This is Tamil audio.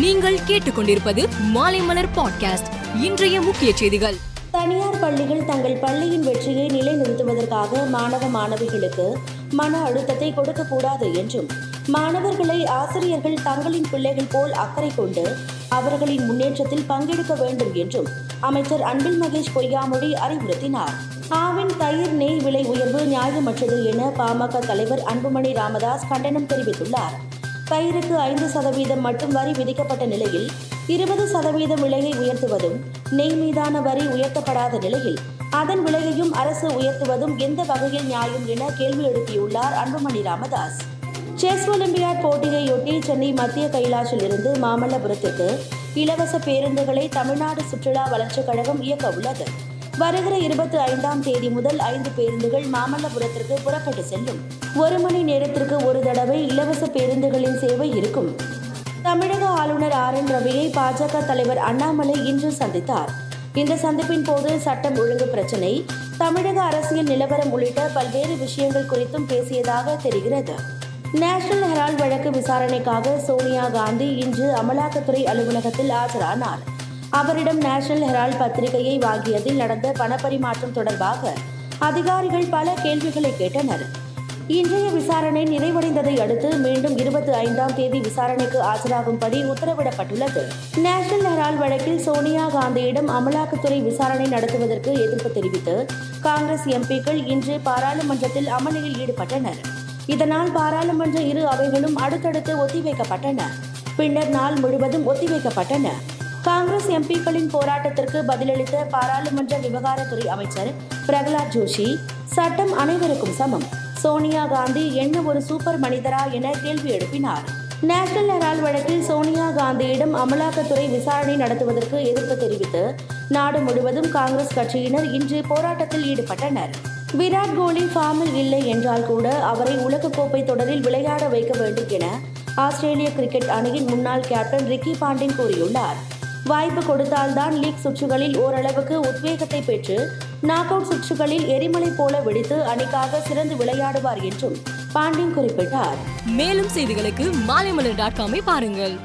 நீங்கள் கேட்டுக்கொண்டிருப்பது மாலைமலர் பாட்காஸ்ட். இன்றைய முக்கிய செய்திகள். தனியார் பள்ளிகள் தங்கள் பள்ளியின் வெற்றியை நிலைநிறுத்துவதற்காக மாணவ மாணவிகளுக்கு மன அழுத்தத்தை கொடுக்கக்கூடாது என்றும் மாணவர்களை ஆசிரியர்கள் தங்களின் பிள்ளைகள் போல் அக்கறை கொண்டு அவர்களின் முன்னேற்றத்தில் பங்கெடுக்க வேண்டும் என்றும் அமைச்சர் அன்பில் மகேஷ் பொய்யாமொழி அறிவுறுத்தினார். ஆவின் தயிர் நெய் விலை உயர்வு நியாயமற்றது என பாமக தலைவர் அன்புமணி ராமதாஸ் கண்டனம் தெரிவித்துள்ளார். தயிருக்கு ஐந்து சதவீதம் மட்டும் வரி விதிக்கப்பட்ட நிலையில் இருபது சதவீதம் விலையை உயர்த்துவதும் நெய் மீதான வரி உயர்த்தப்படாத நிலையில் அதன் விலையையும் அரசு உயர்த்துவதும் எந்த வகையில் நியாயம் என கேள்வி எழுப்பியுள்ளார் அன்புமணி ராமதாஸ். செஸ் ஒலிம்பியாட் போட்டியையொட்டி சென்னை மத்திய கைலாஷில் இருந்து மாமல்லபுரத்துக்கு இலவச பேருந்துகளை தமிழ்நாடு சுற்றுலா வளர்ச்சிக் கழகம் இயக்க உள்ளது. வருகிற இருபத்தி ஐந்தாம் தேதி முதல் ஐந்து பேருந்துகள் மாமல்லபுரத்திற்கு புறப்பட்டு செல்லும். ஒரு மணி நேரத்திற்கு ஒரு தடவை இலவச பேருந்துகளின் சேவை இருக்கும். தமிழக ஆளுநர் ஆர் என் ரவியை பாஜக தலைவர் அண்ணாமலை இன்று சந்தித்தார். இந்த சந்திப்பின் போது சட்டம் ஒழுங்கு பிரச்சினை தமிழக அரசியல் நிலவரம் உள்ளிட்ட பல்வேறு விஷயங்கள் குறித்தும் பேசியதாக தெரிகிறது. நேஷனல் ஹெரால்ட் வழக்கு விசாரணைக்காக சோனியா காந்தி இன்று அமலாக்கத்துறை அலுவலகத்தில் ஆஜரானார். அவரிடம் நேஷனல் ஹெரால்ட் பத்திரிகையை வாங்கியதில் நடந்த பணப்பரிமாற்றம் தொடர்பாக அதிகாரிகள் பல கேள்விகளை கேட்டனர். இன்றைய விசாரணை நிறைவடைந்ததை அடுத்து மீண்டும் இருபத்தி ஐந்தாம் தேதி விசாரணைக்கு ஆஜராகும்படி உத்தரவிடப்பட்டுள்ளது. நேஷனல் ஹெரால்ட் வழக்கில் சோனியா காந்தியிடம் அமலாக்கத்துறை விசாரணை நடத்துவதற்கு எதிர்ப்பு தெரிவித்து காங்கிரஸ் எம்பிக்கள் இன்று பாராளுமன்றத்தில் அமளியில் ஈடுபட்டனர். இதனால் பாராளுமன்ற இரு அவைகளும் அடுத்தடுத்து ஒத்திவைக்கப்பட்டன. பின்னர் நாள் முழுவதும் ஒத்திவைக்கப்பட்டன. காங்கிரஸ் எம்பிக்களின் போராட்டத்திற்கு பதிலளித்த பாராளுமன்ற விவகாரத்துறை அமைச்சர் பிரகலாத் ஜோஷி சட்டம் அனைவருக்கும் சமம். சோனியா காந்தி என்ன ஒரு சூப்பர் மனிதரா என கேள்வி எழுப்பினார். நேஷனல் ஹெரால்ட் வழக்கில் சோனியா காந்தியிடம் அமலாக்கத்துறை விசாரணை நடத்துவதற்கு எதிர்ப்பு தெரிவித்து நாடு முழுவதும் காங்கிரஸ் கட்சியினர் இன்று போராட்டத்தில் ஈடுபட்டனர். விராட் கோலி ஃபார்மில் இல்லை என்றால் கூட அவரை உலகக்கோப்பை தொடரில் விளையாட வைக்க வேண்டும் என ஆஸ்திரேலிய கிரிக்கெட் அணியின் முன்னாள் கேப்டன் ரிக்கி பாண்டின் கூறியுள்ளார். வாய்ப்பு கொடுத்தால்தான் லீக் சுற்றுகளில் ஓரளவுக்கு உத்வேகத்தை பெற்று நாக் அவுட் சுற்றுகளில் எரிமலை போல வெடித்து அணிக்காக சிறந்து விளையாடுவார் என்றும் பாண்டியன் குறிப்பிட்டார். மேலும் செய்திகளுக்கு மாலைமலர் டாட் காமை பாருங்கள்.